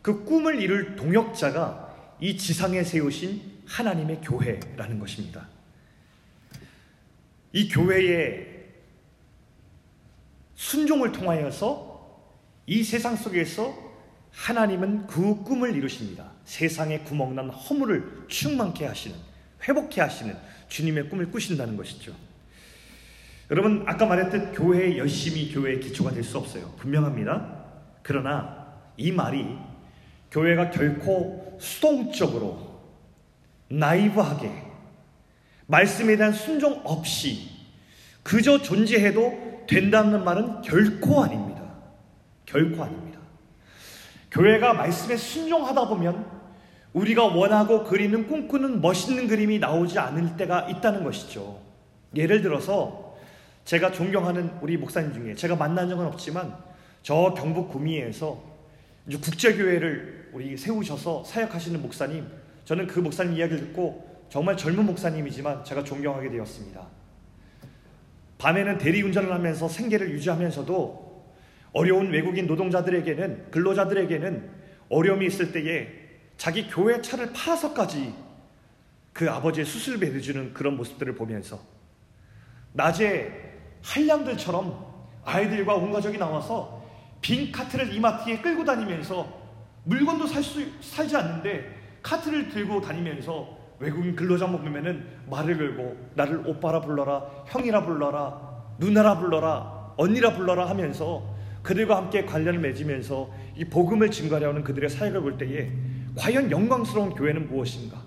그 꿈을 이룰 동역자가 이 지상에 세우신 하나님의 교회라는 것입니다. 이 교회의 순종을 통하여서 이 세상 속에서 하나님은 그 꿈을 이루십니다. 세상에 구멍난 허물을 충만케 하시는, 회복케 하시는 주님의 꿈을 꾸신다는 것이죠. 여러분, 아까 말했듯 교회 열심히 교회의 기초가 될 수 없어요. 분명합니다. 그러나 이 말이 교회가 결코 수동적으로 나이브하게 말씀에 대한 순종 없이 그저 존재해도 된다는 말은 결코 아닙니다. 결코 아닙니다. 교회가 말씀에 순종하다 보면 우리가 원하고 그리는 꿈꾸는 멋있는 그림이 나오지 않을 때가 있다는 것이죠. 예를 들어서 제가 존경하는 우리 목사님 중에 제가 만난 적은 없지만 저 경북 구미에서 국제교회를 우리 세우셔서 사역하시는 목사님 저는 그 목사님 이야기를 듣고 정말 젊은 목사님이지만 제가 존경하게 되었습니다. 밤에는 대리운전을 하면서 생계를 유지하면서도 어려운 외국인 노동자들에게는 근로자들에게는 어려움이 있을 때에 자기 교회 차를 팔아서까지 그 아버지의 수술비 해주는 그런 모습들을 보면서 낮에 한량들처럼 아이들과 온 가족이 나와서 빈 카트를 이마트에 끌고 다니면서 물건도 살 수, 살지 않는데 카트를 들고 다니면서 외국인 근로자 먹으면은 말을 걸고 나를 오빠라 불러라, 형이라 불러라, 누나라 불러라, 언니라 불러라 하면서 그들과 함께 관련을 맺으면서 이 복음을 증가하려는 그들의 사역을 볼 때에 과연 영광스러운 교회는 무엇인가?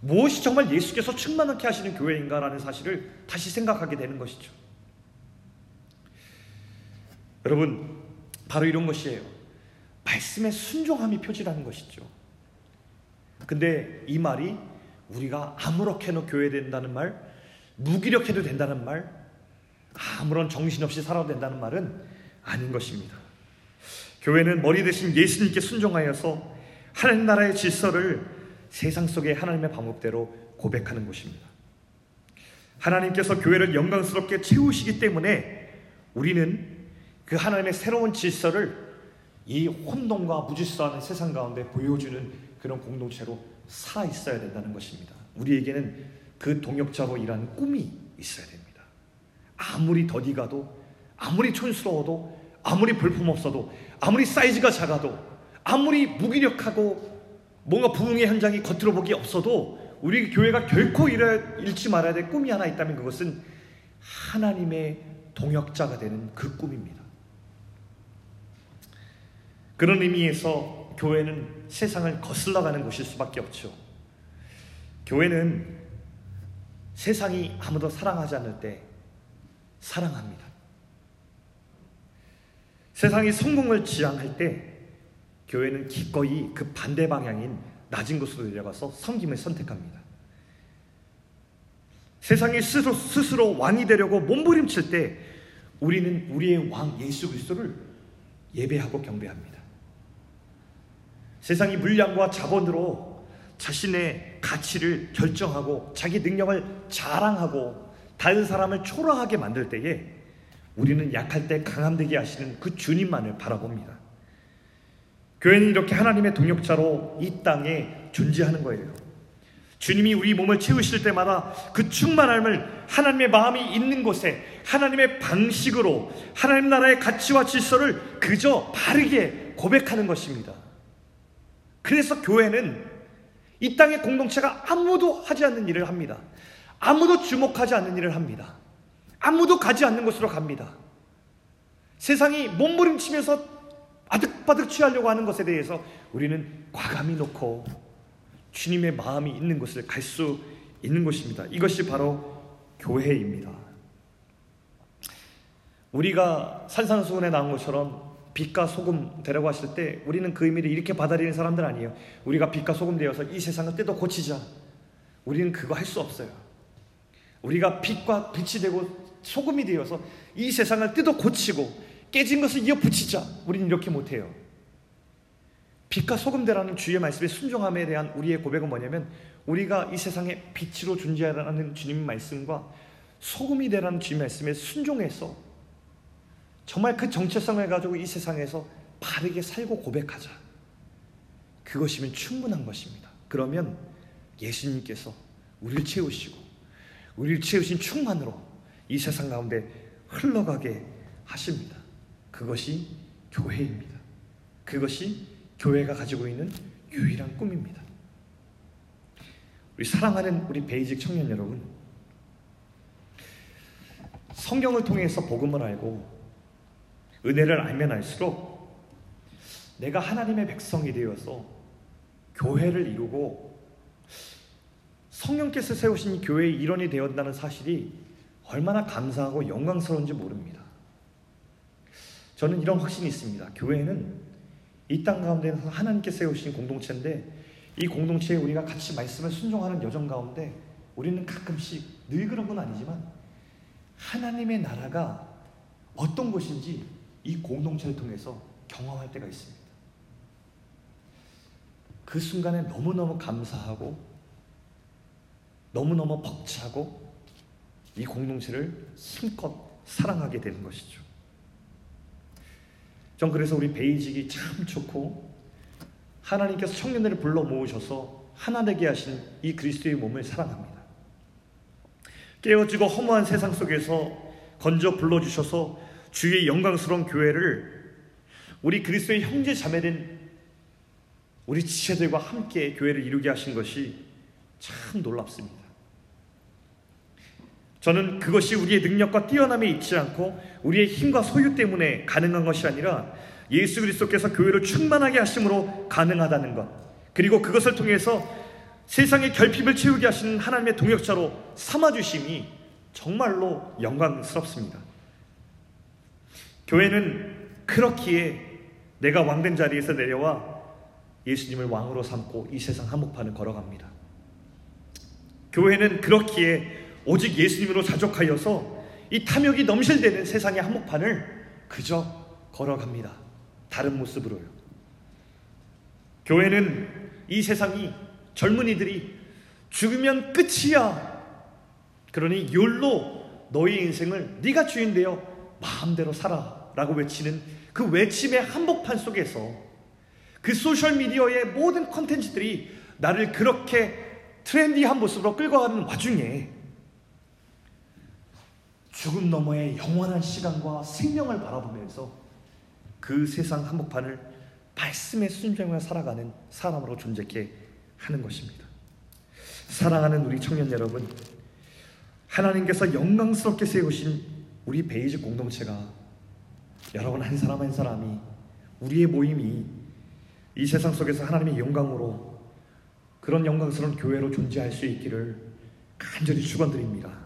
무엇이 정말 예수께서 충만하게 하시는 교회인가라는 사실을 다시 생각하게 되는 것이죠. 여러분, 바로 이런 것이에요. 말씀의 순종함이 표지라는 것이죠. 근데 이 말이 우리가 아무렇게나 교회 된다는 말, 무기력해도 된다는 말, 아무런 정신없이 살아도 된다는 말은 아닌 것입니다. 교회는 머리 대신 예수님께 순종하여서 하나님 나라의 질서를 세상 속의 하나님의 방법대로 고백하는 곳입니다. 하나님께서 교회를 영광스럽게 채우시기 때문에 우리는 그 하나님의 새로운 질서를 이 혼돈과 무질서하는 세상 가운데 보여주는 그런 공동체로 살아 있어야 된다는 것입니다. 우리에게는 그 동역자로 일하는 꿈이 있어야 됩니다. 아무리 더디 가도, 아무리 촌스러워도, 아무리 볼품없어도, 아무리 사이즈가 작아도, 아무리 무기력하고 뭔가 부흥의 현장이 겉으로 보기 없어도 우리 교회가 결코 잃지 말아야 될 꿈이 하나 있다면 그것은 하나님의 동역자가 되는 그 꿈입니다. 그런 의미에서 교회는 세상을 거슬러 가는 곳일 수밖에 없죠. 교회는 세상이 아무도 사랑하지 않을 때 사랑합니다. 세상이 성공을 지향할 때 교회는 기꺼이 그 반대 방향인 낮은 곳으로 내려가서 섬김을 선택합니다. 세상이 스스로, 스스로 왕이 되려고 몸부림칠 때 우리는 우리의 왕 예수 그리스도를 예배하고 경배합니다. 세상이 물량과 자본으로 자신의 가치를 결정하고 자기 능력을 자랑하고 다른 사람을 초라하게 만들 때에 우리는 약할 때 강함되게 하시는 그 주님만을 바라봅니다. 교회는 이렇게 하나님의 동역자로 이 땅에 존재하는 거예요. 주님이 우리 몸을 채우실 때마다 그 충만함을 하나님의 마음이 있는 곳에 하나님의 방식으로 하나님 나라의 가치와 질서를 그저 바르게 고백하는 것입니다. 그래서 교회는 이 땅의 공동체가 아무도 하지 않는 일을 합니다. 아무도 주목하지 않는 일을 합니다. 아무도 가지 않는 곳으로 갑니다. 세상이 몸부림치면서 아득바득 취하려고 하는 것에 대해서 우리는 과감히 놓고 주님의 마음이 있는 곳을 갈 수 있는 것입니다. 이것이 바로 교회입니다. 우리가 산산수훈에 나온 것처럼 빛과 소금 되라고 하실 때 우리는 그 의미를 이렇게 받아들이는 사람들 아니에요. 우리가 빛과 소금 되어서 이 세상을 뜯어 고치자. 우리는 그거 할 수 없어요. 우리가 빛과 빛이 되고 소금이 되어서 이 세상을 뜯어 고치고 깨진 것을 이어 붙이자. 우리는 이렇게 못해요. 빛과 소금 되라는 주의 말씀의 순종함에 대한 우리의 고백은 뭐냐면 우리가 이 세상에 빛으로 존재하라는 주님의 말씀과 소금이 되라는 주의 말씀에 순종해서 정말 그 정체성을 가지고 이 세상에서 바르게 살고 고백하자. 그것이면 충분한 것입니다. 그러면 예수님께서 우리를 채우시고 우리를 채우신 충만으로 이 세상 가운데 흘러가게 하십니다. 그것이 교회입니다. 그것이 교회가 가지고 있는 유일한 꿈입니다. 우리 사랑하는 우리 베이직 청년 여러분, 성경을 통해서 복음을 알고 은혜를 알면 알수록 내가 하나님의 백성이 되어서 교회를 이루고 성령께서 세우신 교회의 일원이 되었다는 사실이 얼마나 감사하고 영광스러운지 모릅니다. 저는 이런 확신이 있습니다. 교회는 이 땅 가운데서 하나님께 세우신 공동체인데 이 공동체에 우리가 같이 말씀을 순종하는 여정 가운데 우리는 가끔씩 늘 그런 건 아니지만 하나님의 나라가 어떤 곳인지 이 공동체를 통해서 경험할 때가 있습니다. 그 순간에 너무너무 감사하고 너무너무 벅차고 이 공동체를 힘껏 사랑하게 되는 것이죠. 전 그래서 우리 베이직이 참 좋고 하나님께서 청년들을 불러 모으셔서 하나 되게 하신 이 그리스도의 몸을 사랑합니다. 깨어지고 허무한 세상 속에서 건져 불러주셔서 주의 영광스러운 교회를 우리 그리스도의 형제 자매된 우리 지체들과 함께 교회를 이루게 하신 것이 참 놀랍습니다. 저는 그것이 우리의 능력과 뛰어남에 있지 않고 우리의 힘과 소유 때문에 가능한 것이 아니라 예수 그리스도께서 교회를 충만하게 하심으로 가능하다는 것. 그리고 그것을 통해서 세상의 결핍을 채우게 하시는 하나님의 동역자로 삼아 주심이 정말로 영광스럽습니다. 교회는 그렇기에 내가 왕된 자리에서 내려와 예수님을 왕으로 삼고 이 세상 한복판을 걸어갑니다. 교회는 그렇기에 오직 예수님으로 자족하여서 이 탐욕이 넘실대는 세상의 한복판을 그저 걸어갑니다. 다른 모습으로요. 교회는 이 세상이 젊은이들이 죽으면 끝이야. 그러니 욜로 너희 인생을 네가 주인되어 마음대로 살아 라고 외치는 그 외침의 한복판 속에서 그 소셜미디어의 모든 컨텐츠들이 나를 그렇게 trendy한 모습으로 끌고 가는 와중에 죽음 너머의 영원한 시간과 생명을 바라보면서 그 세상 한복판을 말씀의 순종을 살아가는 사람으로 존재케 하는 것입니다. 사랑하는 우리 청년 여러분, 하나님께서 영광스럽게 세우신 우리 베이직 공동체가 여러분 한 사람 한 사람이 우리의 모임이 이 세상 속에서 하나님의 영광으로 그런 영광스러운 교회로 존재할 수 있기를 간절히 축원드립니다.